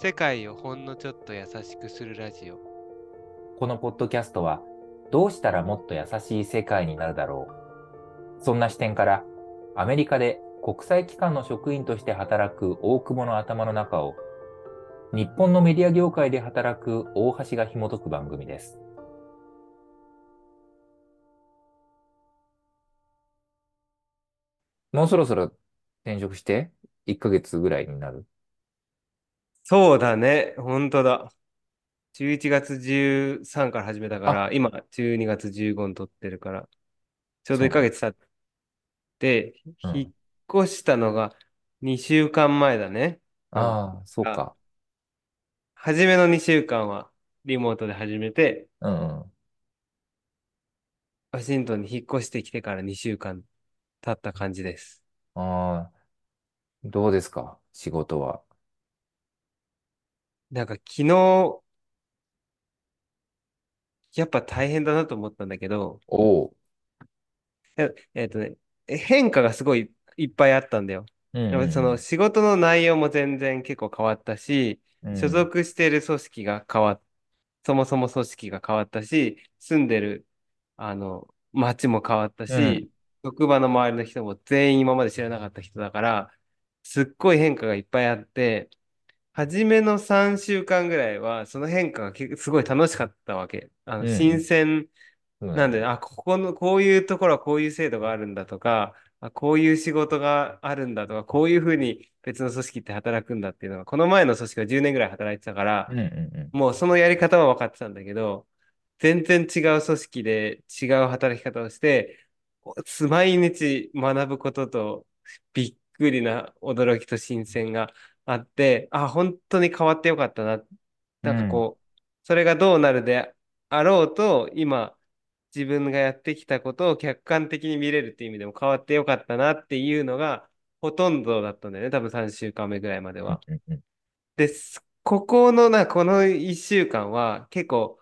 世界をほんのちょっと優しくするラジオこのポッドキャストはどうしたらもっと優しい世界になるだろうそんな視点からアメリカで国際機関の職員として働く大久保の頭の中を日本のメディア業界で働く大橋が紐解く番組です。もうそろそろ転職して1ヶ月ぐらいになる。そうだね。本当だ。11月13から始めたから今12月15に撮ってるから。ちょうど1ヶ月経ってうん。引っ越したのが2週間前だね。ああ、そうか。初めの2週間はリモートで始めてうんうん。ワシントンに引っ越してきてから2週間経った感じです。ああ、どうですか？仕事は。なんか昨日やっぱ大変だなと思ったんだけどおお。ええっとね、え変化がすごいいっぱいあったんだよ。うんやっぱりその仕事の内容も全然結構変わったし、うん所属している組織が変わっ、そもそも組織が変わったし、住んでる、あの、街も変わったし、職場の周りの人も全員今まで知らなかった人だから、すっごい変化がいっぱいあって、初めの3週間ぐらいは、その変化がすごい楽しかったわけ。あの、うん。新鮮なんで、あ、ここの、こういうところはこういう制度があるんだとか、あ、こういう仕事があるんだとか、こういうふうに別の組織って働くんだっていうのが、この前の組織は10年ぐらい働いてたからうん、うん。もうそのやり方は分かってたんだけど、全然違う組織で違う働き方をして、毎日学ぶこととびっくりな驚きと新鮮があって、あ、本当に変わってよかったな。なんかこう、それがどうなるであろうと、今、自分がやってきたことを客観的に見れるっていう意味でも変わってよかったなっていうのがほとんどだったんだよね。多分3週間目ぐらいまでは。うんうんで、すここのな、この1週間は結構、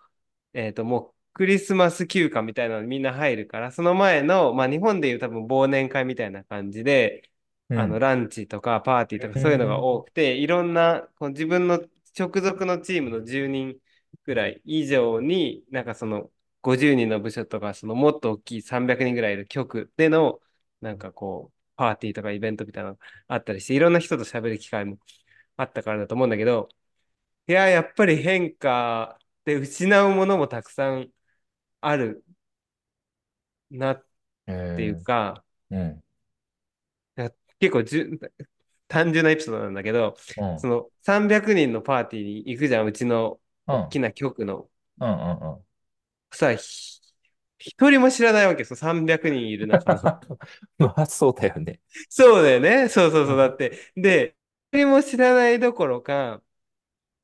えっと、もうクリスマス休暇みたいなのにみんな入るから、その前の、まあ日本でいう多分忘年会みたいな感じで、うんあの、ランチとかパーティーとかそういうのが多くて、いろんな、こう自分の直属のチームの10人くらい以上に、なんかその50人の部署とか、そのもっと大きい300人ぐらいいる局での、なんかこう、パーティーとかイベントみたいなのがあったりして、いろんな人と喋る機会もあったからだと思うんだけど、いや、やっぱり変化で失うものもたくさんあるなっうんていうか、うん結構じゅ単純なエピソードなんだけど、うんその300人のパーティーに行くじゃん、うちのうん大きな局の。うんうんうんさ、ひ一人も知らないわけですよ、300人いる中の。まあそうだよね。そうだよね。そうそうそう。だって。で、一人も知らないどころか、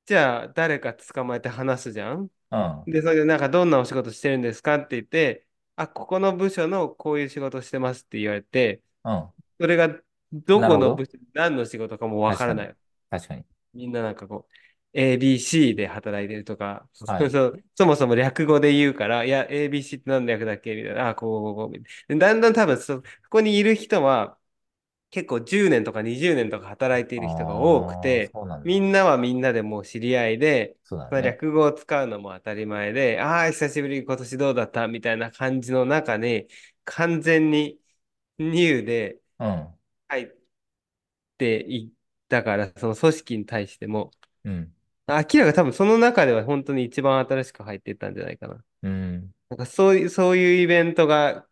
じゃあ誰か捕まえて話すじゃん。うんで、それでなんかどんなお仕事してるんですかって言って、あ、ここの部署のこういう仕事してますって言われて、うんそれがどこの部署、何の仕事かもわからない。確かに。みんななんかこう、ABC で働いてるとか、はい そうそもそも略語で言うから、いや、ABC って何の略だっけ？みたいな、あ、こう、こう、こうみたいな。でだんだん多分そ、ここにいる人は、結構10年とか20年とか働いている人が多くてんだみんなはみんなでもう知り合いで、ね。略語を使うのも当たり前で、ああ、久しぶり、今年どうだった？みたいな感じの中に、完全にニューでうん。入っていったから、その組織に対しても、うん。アキラが多分その中では本当に一番新しく入っていったんじゃないかな。うん。なんかそういう、そういうイベントが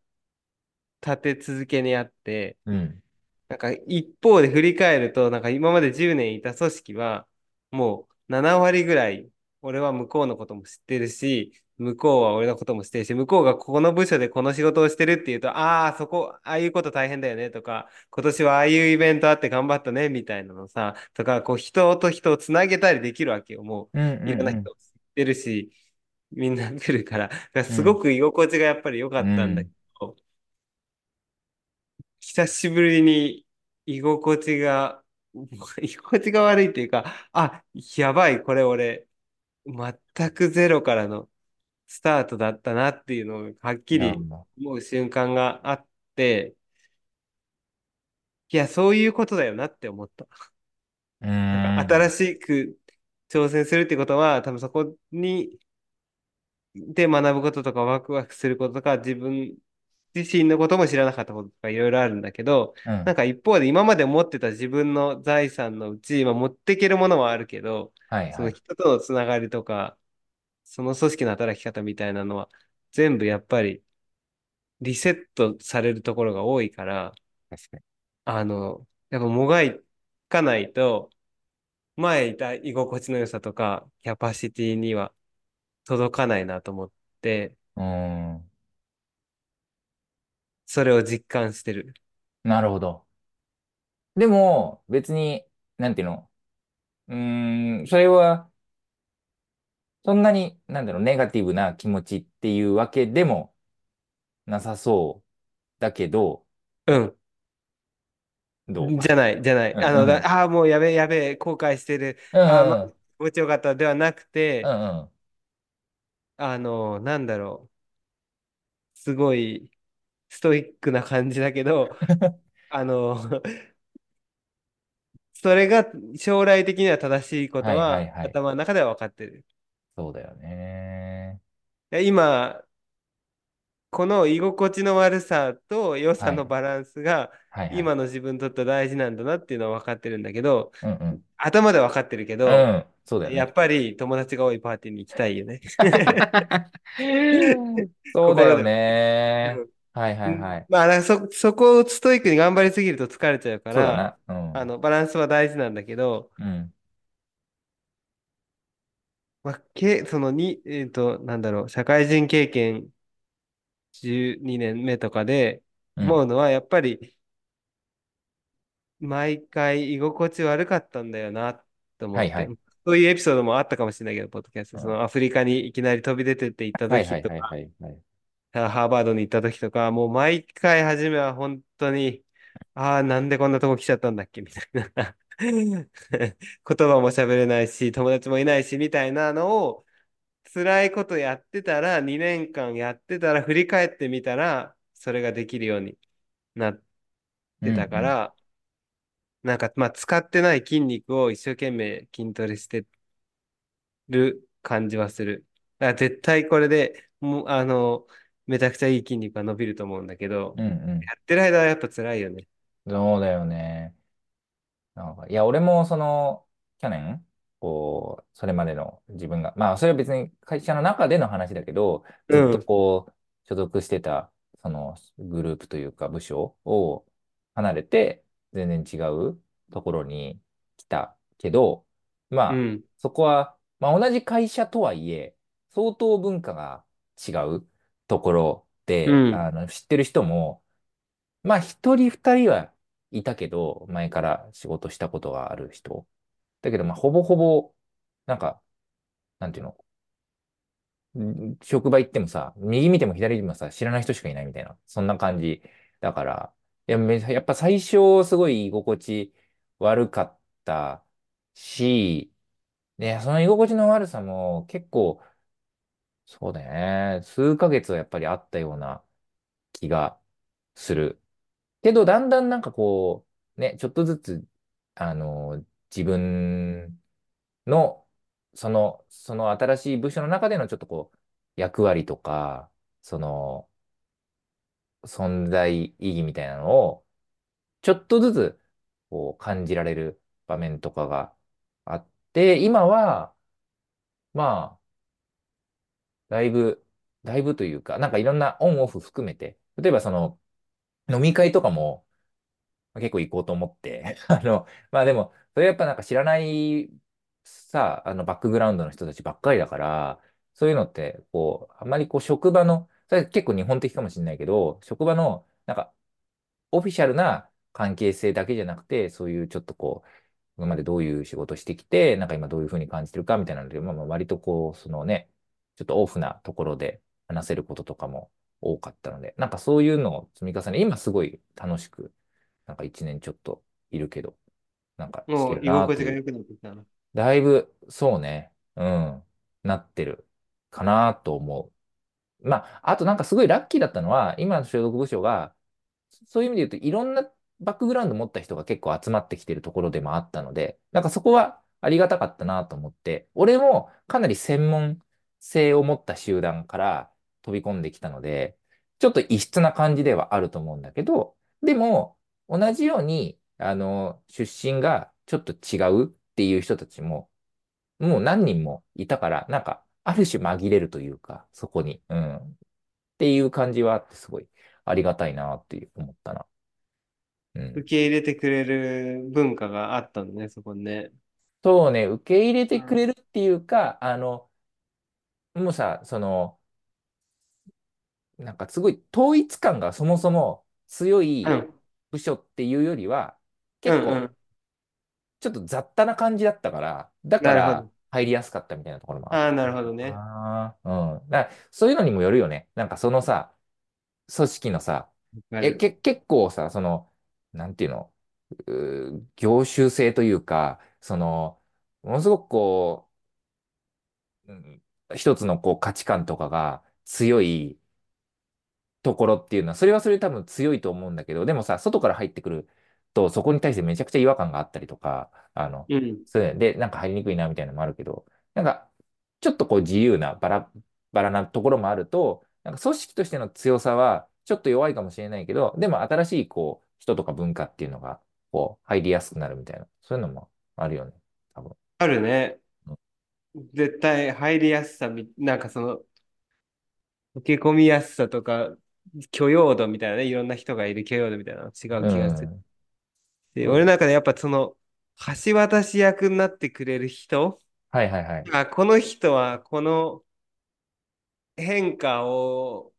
立て続けにあって、うん。なんか一方で振り返ると、なんか今まで10年いた組織は、もう7割ぐらい、俺は向こうのことも知ってるし、向こうは俺のことも知ってるし、向こうがここの部署でこの仕事をしてるっていうと、ああ、そこ、ああいうこと大変だよねとか、今年はああいうイベントあって頑張ったねみたいなのさ、とか、こう人と人をつなげたりできるわけよ。もうん。う、いろんな人を知ってるし、みんな来るから、だからすごく居心地がやっぱり良かったんだけど、久しぶりに居心地が、居心地が悪いっていうか、あ、やばい、これ俺、全くゼロからのスタートだったなっていうのをはっきり思う瞬間があって、いや、そういうことだよなって思った。うん。なんか新しく挑戦するってことは、多分そこに、で学ぶこととかワクワクすることとか、自分自身のことも知らなかったこととかいろいろあるんだけど、うん。なんか一方で今まで持ってた自分の財産のうち、今持っていけるものはあるけど、そのはいはい。人とのつながりとか、その組織の働き方みたいなのは、全部やっぱりリセットされるところが多いから、確かに。あの、やっぱもがいかないと、前いた居心地の良さとか、キャパシティには届かないなと思って、うーん。それを実感してる。なるほど。でも、別に、なんていうの？うーん、それは、そんなに、なんだろう、ネガティブな気持ちっていうわけでもなさそうだけど、うん。どじゃない、じゃない。ううあの、うん。ああ、もうやべえ、やべえ、後悔してる。うああ、ま、んうん。気持ちよかったではなくて、うんうん。あの、なんだろう。すごいストイックな感じだけど、あの、それが将来的には正しいことはいははいはい。頭の中では分かってる。そうだよね。いや今、この居心地の悪さと良さはい。のバランスがはいはい。今の自分にとって大事なんだなっていうのは分かってるんだけど、うんうん。頭では分かってるけど、うん。そうだよね。やっぱり友達が多いパーティーに行きたいよね。そうだよ。ね。うんはいはうんいはい。まあ、そ、そこをストイックに頑張りすぎると疲れちゃうから。うん。あの、バランスは大事なんだけど、うん。まあ、け、そのに、えっと、なんだろう、社会人経験12年目とかでうん。思うのは、やっぱり毎回居心地悪かったんだよなと思って、はいはい。そういうエピソードもあったかもしれないけど、ポッドキャスト、そうんのアフリカにいきなり飛び出てって行ったはいはいはいは時とか、いはい。ハーバードに行った時とか、もう毎回初めは本当に、ああ、なんでこんなとこ来ちゃったんだっけみたいな。言葉も喋れないし、友達もいないし、みたいなのを、辛いことやってたら、2年間やってたら、振り返ってみたら、それができるようになってたうんうん。から、なんか、まあ、使ってない筋肉を一生懸命筋トレしてる感じはする。だから絶対これでもう、あの、めちゃくちゃいい筋肉が伸びると思うんだけど、うんうん。やってる間はやっぱ辛いよね。そうだよね。なんか、いや、俺もその、去年、こう、それまでの自分が、まあ、それは別に会社の中での話だけど、ずっとうん、こう、所属してた、そのグループというか部署を離れて、全然違うところに来たけど、まあ、うん、そこは、まあ、同じ会社とはいえ、相当文化が違うところで、うん、あの、知ってる人も、まあ、一人二人はいたけど、前から仕事したことがある人。だけど、まあ、ほぼほぼ、なんか、なんていうの、職場行ってもさ、右見ても左見てもさ、知らない人しかいないみたいな、そんな感じ。だから、や、めやっぱ最初、すごい居心地悪かったし、で、その居心地の悪さも結構、そうだよね、数ヶ月はやっぱりあったような気がする。けど、だんだんなんかこう、ね、ちょっとずつ、あの、自分の、その、その新しい部署の中でのちょっとこう、役割とか、その、存在意義みたいなのを、ちょっとずつ、こう、感じられる場面とかがあって、今は、まあ、だいぶ、だいぶというか、なんかいろんなオンオフ含めて、例えばその、飲み会とかも、まあ結構行こうと思って、あの、まあでも、それやっぱなんか知らないさ、あのバックグラウンドの人たちばっかりだから、そういうのって、こう、あんまりこう職場の、それ結構日本的かもしれないけど、職場の、なんか、オフィシャルな関係性だけじゃなくて、そういうちょっとこう、今までどういう仕事してきて、なんか今どういうふうに感じてるかみたいなので、まあまあ割とこう、そのね、ちょっとオフなところで話せることとかも多かったので、なんかそういうのを積み重ね、今すごい楽しくなんか一年ちょっといるけど、なんかもうる居心地が。良くなってきたな。だいぶ、そうね、うん、なってるかなと思う。まあ、あとなんかすごいラッキーだったのは、今の所属部署が、そういう意味で言うと、いろんなバックグラウンド持った人が結構集まってきてるところでもあったので、なんかそこは、ありがたかったなと思って、俺もかなり専門性を持った集団から飛び込んできたので、ちょっと異質な感じではあると思うんだけど、でも、同じように、あの、出身がちょっと違うっていう人たちも、もう何人もいたから、なんか、ある種紛れるというか、そこに。うん。っていう感じはあって、すごいありがたいなっていう思ったな。う受ん。け入れてくれる文化があったのね、そこにね。そうね、受け入れてくうんれるっていうか、あの、もうさ、その、なんかすごい統一感がそもそも強いうん、部署っていうよりは、結構うん。ちょっと雑多な感じだったから、だから。入りやすかったみたいなところもあっああ、なるたほどね。な。うん。だそういうのにもよるよね。なんかそのさ、組織のさ、え。け、結構さ、その、なんていうの、うー業種性というか、その、ものすごくこう、うん一つのこう価値観とかが強いところっていうのは、それはそれで多分強いと思うんだけど、でもさ、外から入ってくると、そこに対してめちゃくちゃ違和感があったりとか、あの、うん。それで、なんか入りにくいなみたいなのもあるけど、なんか、ちょっとこう自由なバラ、バラなところもあると、なんか組織としての強さはちょっと弱いかもしれないけど、でも新しいこう人とか文化っていうのがこう入りやすくなるみたいな、そういうのもあるよね、多分。あるね。うん絶対入りやすさみ、なんかその、受け込みやすさとか、許容度みたいなね、いろんな人がいる許容度みたいなの違うう気がする。ん。で、そうだよ。俺の中でやっぱその、橋渡し役になってくれる人、はいはいはい。あ、この人はこの変化を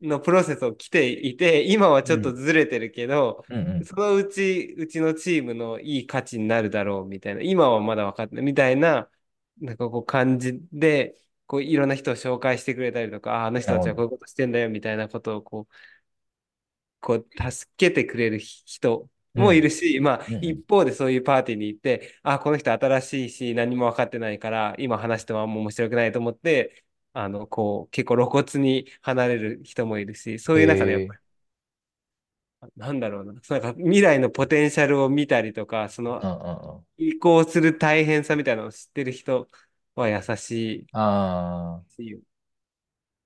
のプロセスを来ていて、今はちょっとうん。ずれてるけど、うんうん。そのうち、うちのチームのいい価値になるだろうみたいな、今はまだ分かってないみたいな、なんかこう感じで、こういろんな人を紹介してくれたりとか、あ、あの人。たちはこういうことしてんだよみたいなことをこう、こう助けてくれる人うん。もいるし、まあうんうん。一方でそういうパーティーに行って、あ、この人新しいし何も分かってないから、今話してもあんま面白くないと思って、あの、こう、結構露骨に離れる人もいるし、そういう中でやっぱりええなんだろうな。なんか未来のポテンシャルを見たりとか、そのうんうんうん。移行する大変さみたいなのを知ってる人は優しああ、い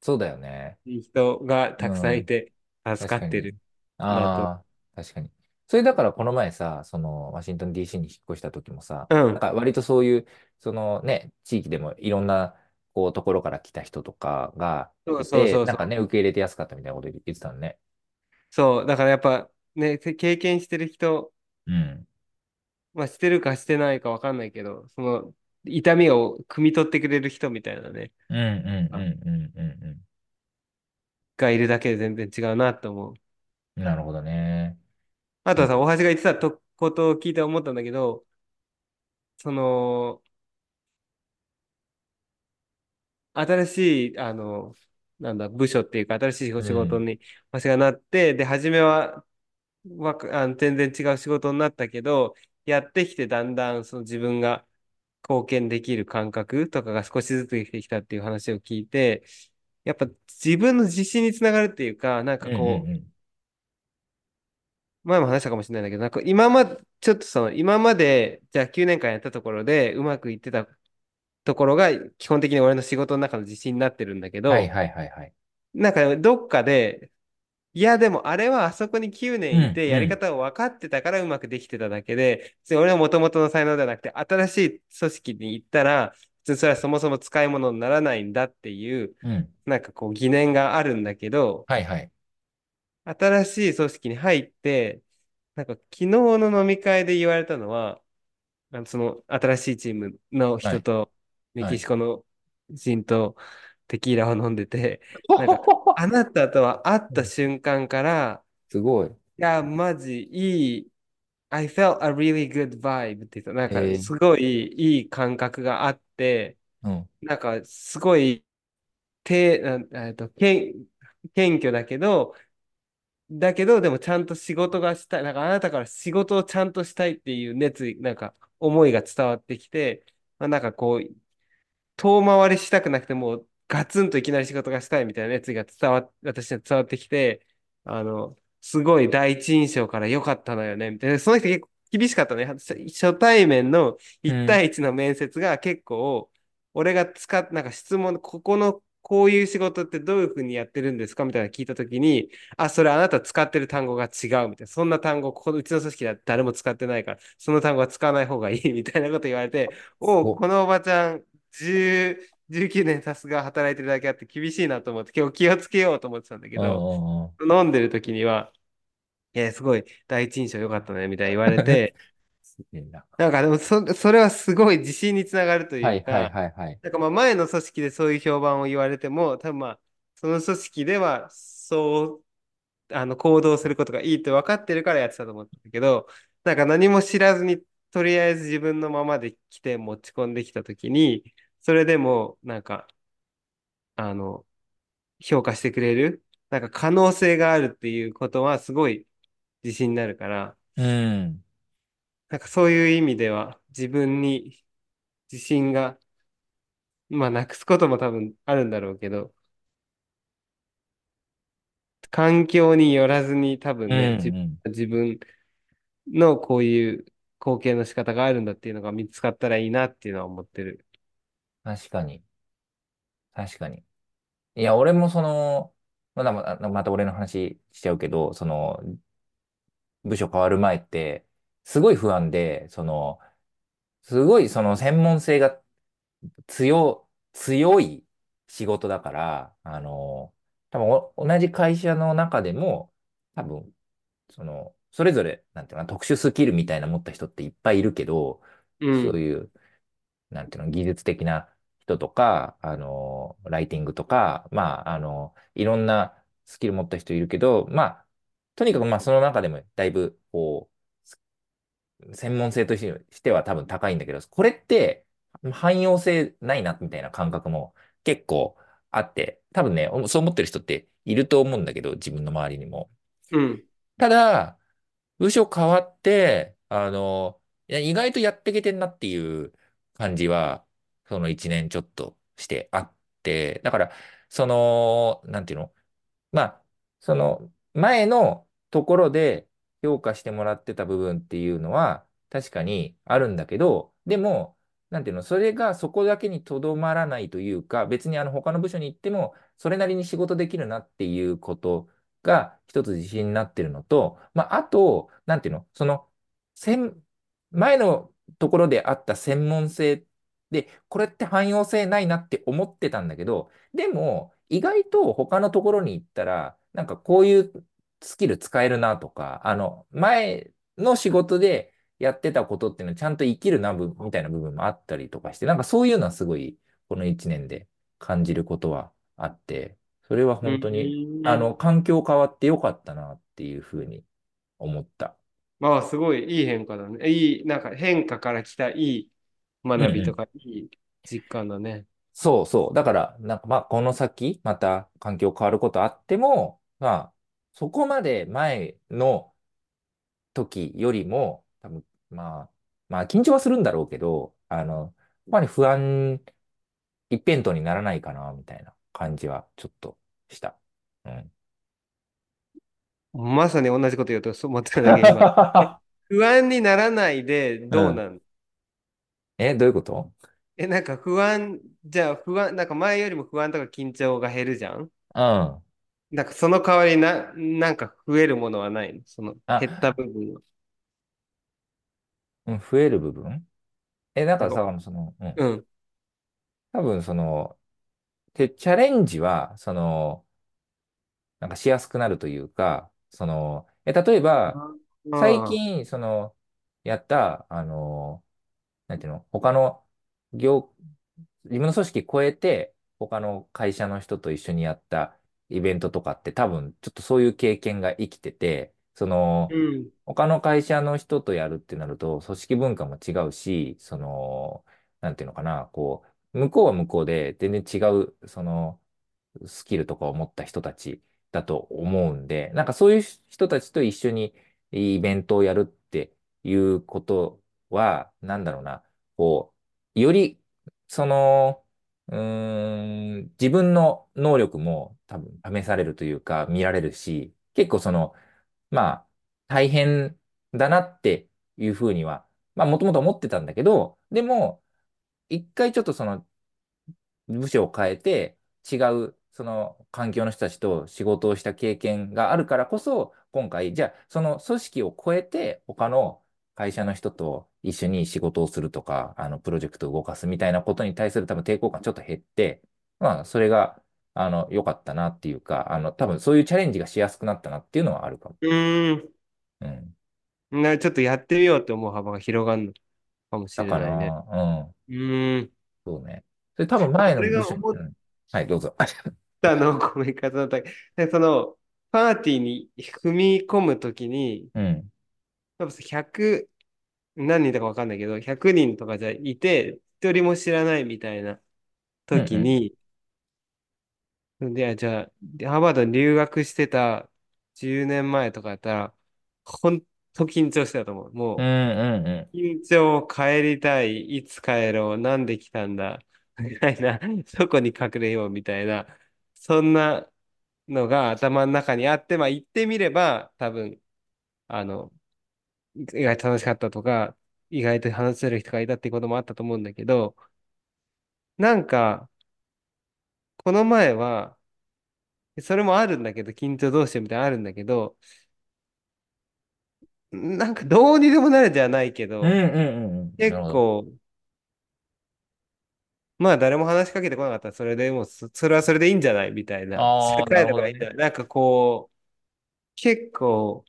そうだよね。いい人がたくさんいうん。て助か。ってる。ああ、確かに。それだからこの前さ、そのワシントン DC に引っ越した時もさ、うん。なんか割とそういう、そのね、地域でもいろんなこうところから来た人とかがそうそういて、そうそう。なんかね、受け入れてやすかったみたいなこと言ってたのね。そう。だからやっぱね、経験してる人、うん。まあしてるかしてないかわかんないけど、その痛みを汲み取ってくれる人みたいなね、うんうんあうんうんうんがいるだけで全然違うなと思う。うん。なるほどね。あとはさ、大橋が言ってたとことを聞いて思ったんだけど、その、新しい、あの、なんだ、部署っていうか、新しい仕事うん。に私がなって、で、初めは、わかあの全然違う仕事になったけど、やってきてだんだんその自分が貢献できる感覚とかが少しずつできてきたっていう話を聞いて、やっぱ自分の自信につながるっていうか、なんかこう、んうん。前も話したかもしれないんだけど、なんか今ま、ちょっとその、今まで、じゃあ9年間やったところでうまくいってたところが、基本的に俺の仕事の中の自信になってるんだけど、はいはいはいはい。なんかどっかで、いやでもあれはあそこに9う年いてやりんうん。方を分かってたからうまくできてただけで、別に俺は元々の才能ではなくて、新しい組織に行ったら、それはそもそも使い物にならないんだっていう、うん。なんかこう疑念があるんだけど、はいはい。新しい組織に入って、なんか昨日の飲み会で言われたのは、あのその新しいチームのはい。人とメはい。キシコの人とテキーラを飲んでて、なんか、あなたとは会った瞬間から、すごい。いや、マジいい、I felt a really good vibe って言った。なんか、えー、すごいいい感覚があって、うん。なんか、すごい、て、なえっと、けん、謙虚だけど、だけど、でもちゃんと仕事がしたい。なんかあなたから仕事をちゃんとしたいっていう熱意、なんか思いが伝わってきて、まあ、なんかこう、遠回りしたくなくても、ガツンといきなり仕事がしたいみたいな熱意が伝わっ、私には伝わってきて、あの、すごい第一印象から良かったのよね、みたいな。その人結構厳しかったね。初対面の1うん。対1の面接が結構、俺が使っ、なんか質問、ここのこういう仕事ってどういうふうにやってるんですか？みたいなの聞いたときに、あ、それあなた使ってる単語が違うみたいな。そんな単語、ここのうちの組織では誰も使ってないから、その単語は使わない方がいいみたいなこと言われて、お、このおばちゃん、10、19年さすが働いてるだけあって厳しいなと思って、結構気をつけようと思ってたんだけうんど。飲んでる時には、いや、すごい第一印象良かったね、みたいに言われて、な。なんかでもそ、それはすごい自信につながるとはいはいいうか、はいはい。なんかまあ前の組織でそういう評判を言われても、多分まあ、その組織ではそう、あの行動することがいいって分かってるからやってたと思ったんだけど、なんか何も知らずに、とりあえず自分のままで来て持ち込んできたときに、それでもなんか、あの、評価してくれる、なんか可能性があるっていうことはすごい自信になるから、うん。なんかそういう意味では自分に自信が、まあなくすことも多分あるんだろうけど、環境によらずに多うん分ね、自うん。自分のこういう貢献の仕方があるんだっていうのが見つかったらいいなっていうのは思ってる。確かに。確かに。いや、俺もその、まだまだ、また俺の話しちゃうけど、その、部署変わる前って、すごい不安で、その、すごいその専門性が強、強い仕事だから、あの、多分お同じ会社の中でも、多分、その、それぞれ、なんていうのかな、特殊スキルみたいな持った人っていっぱいいるけど、うん、そういう、なんていうの、技術的な人とか、あの、ライティングとか、まあ、あの、いろんなスキル持った人いるけど、まあ、とにかくまあ、その中でもだいぶ、こう、専門性としては多分高いんだけど、これって汎用性ないな、みたいな感覚も結構あって、多分ね、そう思ってる人っていると思うんだけど、自分の周りにも。うん、ただ、部署変わって、あの、意外とやっていけてんなっていう感じは、その一年ちょっとしてあって、だから、その、なんていうの？まあ、その前のところで評価してもらってた部分っていうのは確かにあるんだけど、でも、なんていうの、それがそこだけにとどまらないというか、別にあの他の部署に行っても、それなりに仕事できるなっていうことが一つ自信になってるのと、まあ、あと、なんていうの、その、前のところであった専門性で、これって汎用性ないなって思ってたんだけど、でも、意外と他のところに行ったら、なんかこういうスキル使えるなとか、あの、前の仕事でやってたことっていうのはちゃんと生きるな、ぶみたいな部分もあったりとかして、なんかそういうのはすごい、この1年で感じることはあって、それはう本当に、あん。の、環境変わってよかったなっていうふうに思った。まあ、すごいいい変化だね。いい、なんか変化から来たいい学びと。かいい実感だね。そうそう。だから、なんかまあ、この先、また環境変わることあっても、まあ、そこまで前の時よりも、多分、まあ、まあ、緊張はするんだろうけど、あの、やっぱり不安一辺倒にならないかな、みたいな感じはちょっとした。うん。まさに同じこと言うとそう思ってたんだけど、不安にならないでうん。どうなんえ、どういうこと？え、なんか不安、じゃあ不安、なんか前よりも不安とか緊張が減るじゃん？うん。なんかその代わりな、なんか増えるものはないの？その減ったあ、部分は。うん、増える部分？え、なんか、らさ、その、うん。うん。多分、その、で、チャレンジは、その、なんかしやすくなるというか、その、え、例えば、最ああ、近、その、やった、あの、なんていうの、他の業、自分の組織超えて、他の会社の人と一緒にやったイベントとかって多分、ちょっとそういう経験が生きてて、その、うん、他の会社の人とやるってなると、組織文化も違うし、その、なんていうのかな、こう、向こうは向こうで全然違う、その、スキルとかを持った人たちだと思うんで、なんかそういう人たちと一緒にイベントをやるっていうことは、なんだろうな、こう、より、その、うん、自分の能力も多分試されるというか、見られるし、結構その、まあ、大変だなっていうふうには、まあもともと思ってたんだけど、でも、一回ちょっとその部署を変えて、違うその環境の人たちと仕事をした経験があるからこそ、今回、じゃあその組織を超えて、他の会社の人と一緒に仕事をするとか、あのプロジェクトを動かすみたいなことに対する多分抵抗感ちょっと減って、まあそれがあの良かったなっていうか、あの多分そういうチャレンジがしやすくなったなっていうのはあるかも。うーうん。ん。な、ちょっとやってみようって思う幅が広がるのかもしれないね。ら、うん。うーん。そうね。それ多分前の俺部署、うん。はい、どうぞ。たの、ごめん、方だったで、その、パーティーに踏み込むときに、うん。多分100、何人とかわかんないけど、100人とかじゃいて、一人も知らないみたいな。時に、で、じゃあ、ハーバードに留学してた10年前とかやったら、ほんと緊張してたと思う。うんもうんうう、緊張、帰りたい、いつ帰ろう、なんで来たんだ、みたいな、どこに隠れようみたいな、そんなのが頭の中にあって、まあ行ってみれば、多分、あの、意外と楽しかったとか、意外と話せる人がいたってこともあったと思うんだけど、なんか、この前は、それもあるんだけど、緊張どうしようみたいなのあるんだけど、なんかどうにでもなるじゃないけん。うんど、うんうんうん。なるほど。結構、まあ誰も話しかけてこなかったらそれでもうそ、それはそれでいいんじゃないみたいな。いいんじゃないなんかこう、結構、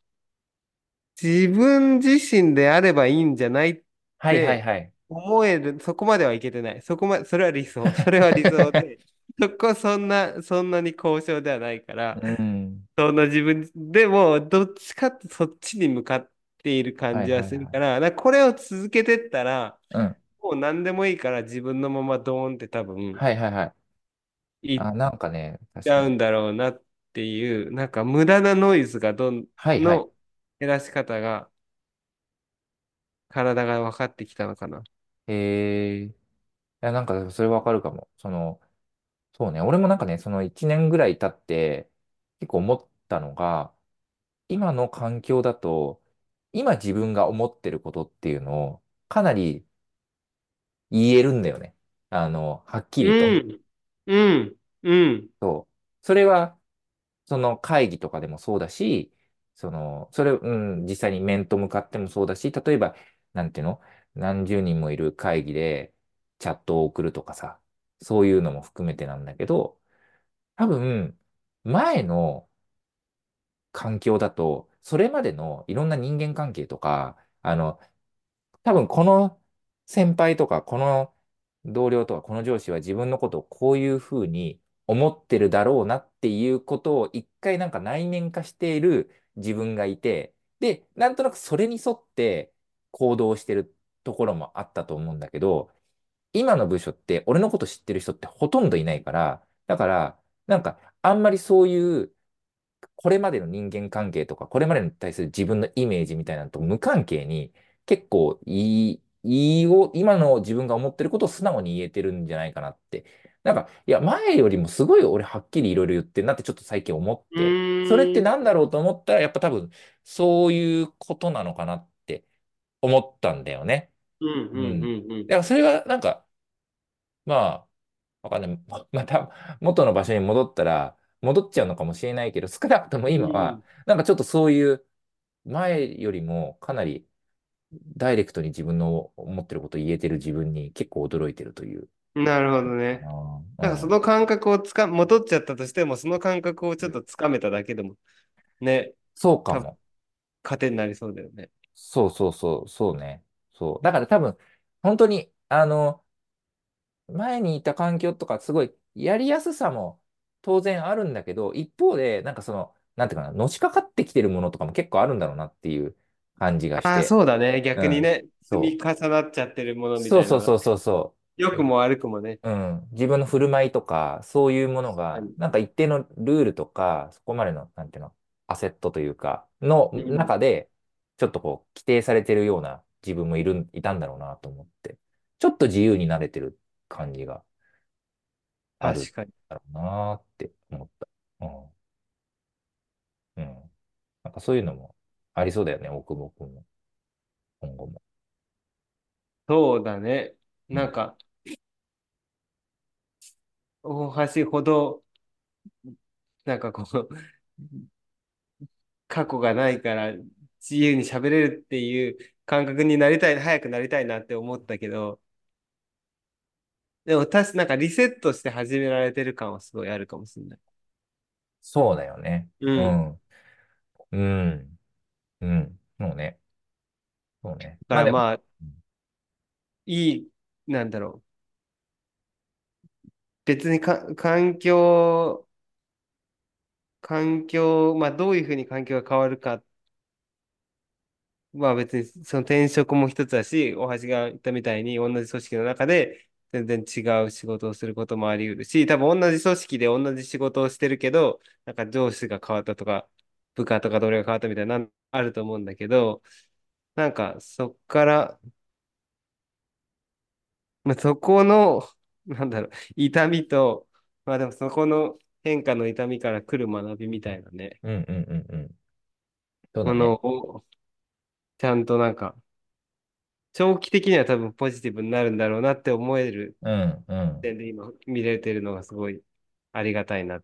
自分自身であればいいんじゃないっはいはいてはい。思える、そこまではいけてない。そこまで、それは理想。それは理想で、そこそんな、そんなに高尚ではないから、うん。そんな自分、でも、どっちかってそっちに向かっている感はいじは。するから、なんかこれを続けてったら、うん。もう何でもいいから自分のままドーンって多分、はいはいはい。あ、いっなんかね。ちゃうんだろうなっていう、なんか無駄なノイズがどん、はいはい。の減らし方が、体が分かってきたのかな。えー、いや、なんかそれわかるかも。その、そうね。俺もなんかね、その1年ぐらい経って、結構思ったのが、今の環境だと、今自分が思ってることっていうのを、かなり言えるんだよね。あの、はっきりと。うん、うん、うん、そう。それは、その会議とかでもそうだし、その、それ、うん、実際に面と向かってもそうだし、例えば、なんていうの？何十人もいる会議でチャットを送るとかさ、そういうのも含めてなんだけど、多分、前の環境だと、それまでのいろんな人間関係とか、あの、多分この先輩とか、この同僚とか、この上司は自分のことをこういうふうに思ってるだろうなっていうことを一回なんか内面化している自分がいて、で、なんとなくそれに沿って行動してるところもあったと思うんだけど、今の部署って俺のこと知ってる人ってほとんどいないから、だから、なんかあんまりそういうこれまでの人間関係とか、これまでに対する自分のイメージみたいなのと無関係に、結構いい、いいを、今の自分が思ってることを素直に言えてるんじゃないかなって。なんか、いや、前よりもすごい俺はっきりいろいろ言ってんなってちょっと最近思っうて、それってーん、なんだろうと思ったら、やっぱ多分、そういうことなのかなって思ったんだよね。うん、うん、うん。だうん、うん。からそれはなんか、まあ、わかんない。ま また元の場所に戻ったら、戻っちゃうのかもしれないけど、少なくとも今は、なんかちょっとそういう前よりもかなりダイレクトに自分の思ってることを言えてる自分に結構驚いてるという。なるほどね。だからその感覚をつか、戻っちゃったとしても、その感覚をちょっとつかめただけでも、ね、そうかも。糧になりそうだよね。そうそうそう、そうね。そう。だから多分、本当に、あの、前にいた環境とかすごいやりやすさも当然あるんだけど、一方で、なんかその、なんていうかな、のしかかってきてるものとかも結構あるんだろうなっていう感じがしああ、て。そうだね。うん。逆にね、積みそう。重なっちゃってるものみたいのが、そうそうそうそうそ良くも悪くもね。う。うん。自分の振る舞いとか、そういうものが。なんか一定のルールとか、そこまでの、なんていうの、アセットというか、のうん。中で、ちょっとこう、規定されてるような自分もいる、いたんだろうなと思って、ちょっと自由になれてる感じがあるん確かに。だろうなって思った。うん。うん。なんかそういうのもありそうだよね、大久保君も。今後も。そうだね。うん。なんか、大橋ほど、なんかこう、過去がないから自由に喋れるっていう感覚になりたい、早くなりたいなって思ったけど、でも確かなんかリセットして始められてる感はすごいあるかもしれない。そうだよね。うん。うん。うん。うん。そうね。そうね。まあでも、だからまあ、いい、なんだろう。別にか、環境、環境、まあどういうふうに環境が変わるか。まあ別にその転職も一つだし、大橋が言ったみたいに同じ組織の中で全然違う仕事をすることもあり得るし、多分同じ組織で同じ仕事をしてるけど、なんか上司が変わったとか、部下とかどれが変わったみたいなのあると思うんだけど、なんかそっから、まあ、そこの、なんだろう、痛みと、まあでもそこの変化の痛みから来る学びみたいなね、うんうんうんうん。そうものちゃんとなんか、長期的には多分ポジティブになるんだろうなって思えるうんうん。点で今見れてるのがすごいありがたいなっ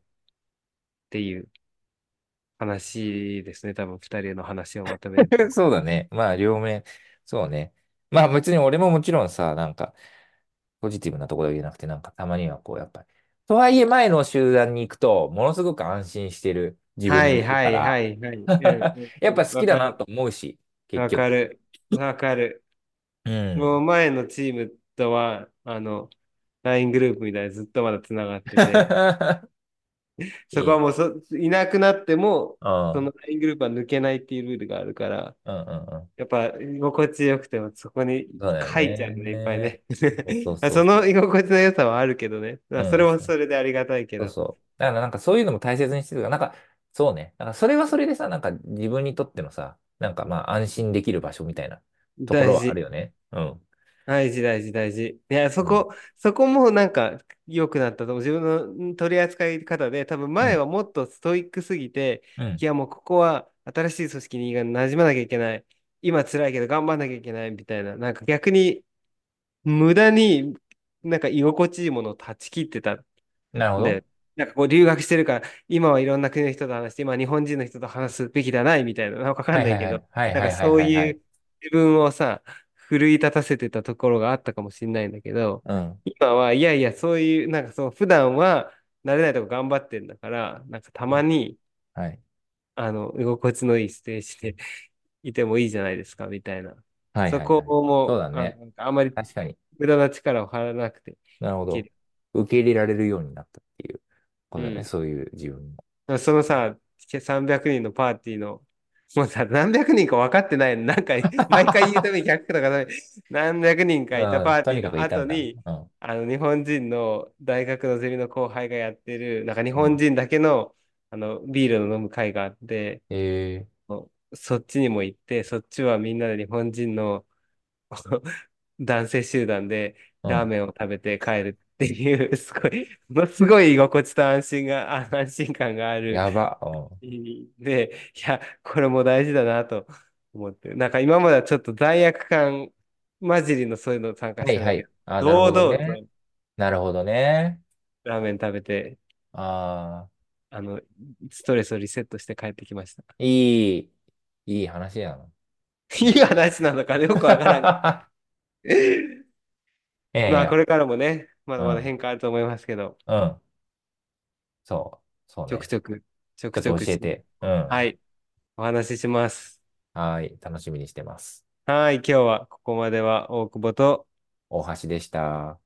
ていう話ですね。多分二人の話をまとめると。そうだね。まあ、両面。そうね。まあ、別に俺ももちろんさ、なんか、ポジティブなところだけじゃなくて、なんか、たまにはこう、やっぱり。とはいえ、前の集団に行くと、ものすごく安心してる自分もいるはいはいはから、いはい。うんうんやっぱうん。好きだなと。思うし、結わか局。る。わかる。うん。もう前のチームとは、あの、LINE グループみたいにずっとまだつながってて、そ。こはもうそ、いなくなっても、その LINE グループは抜けないっていうルールがあるから、うんうん。やっぱ居心地よくてもそこにそうだよ書いちゃうね、いっぱいね。うそうそうそう。居心地の良さはあるけどね。まあ、それうん。もそれでありがたいけど。そうそう。だからなんかそういうのも大切にしてるから、なんか、そうね。なんかそれはそれでさ、なんか自分にとってのさ、なんかまあ安心できる場所みたいなところはある。よね。うん。大事、大事、大事。いや、そうん。こ、そこもなんか良くなったと思う。自分の取り扱い方で、多分うん。前はもっとストイックすぎて、うん。いや、もうここは新しい組織に馴染まなきゃいけない。今辛いけど頑張んなきゃいけないみたいな。なんか逆に無駄になんか居心地いいものを断ち切ってたで、なるほど。なんかこう留学してるから、今はいろんな国の人と話して、今日本人の人と話すべきではないみたいな、なんかわかはいんないけど、なんか。そういう自分をさ、奮い立たせてたところがあったかもしれないんだけど、うん。今はいやいや、そういう、なんかそう、普段は慣れないとこ頑張ってんだから、なんかたまに、はい。あの、居心地のいいステージでいてもいいじゃないですか、みたいな。そこはいはいはい。そうも、あの、だね。なんかあんまり確かに。無駄な力を張らなくてなるほど。受け入れられるようになったっていうことだね。うん。そういう自分も。そのさ、300人のパーティーの、もうさ、何百人か分かってないの。なんか、毎回言うために100とか何百人かいたうん。パーティーの。後に、うん。あの、日本人の大学のゼミの後輩がやってる、なんか日うん。本人だけの、あの、ビールの飲む会があって、えそっちにも行って、そっちはみんなで日本人の 男性集団で。ラーメンを食べて帰るっていう、すごい、も のすごい居心地と安心が、あ安心感があるやば。で、いや、これも大事だなと思って、なんか今まではちょっと罪悪感混じりのそういうの参加しはいはい。あ、なるほど堂々ね。となるほどね。ラーメン食べて、ああ、あの、ストレスをリセットして帰ってきました。いい、いい話やな。いい話なのかね、よくわからん。いやいまあ、こや、れからもね、まだまだうん、変化あると思いますけど、うん、そう、そうちょくね。ちょく、ちょくちょっとちょくし、教えて。うん。はい、お話しします。はい、楽しみにしてます。はい、今日はここまでは大久保と、大橋でした。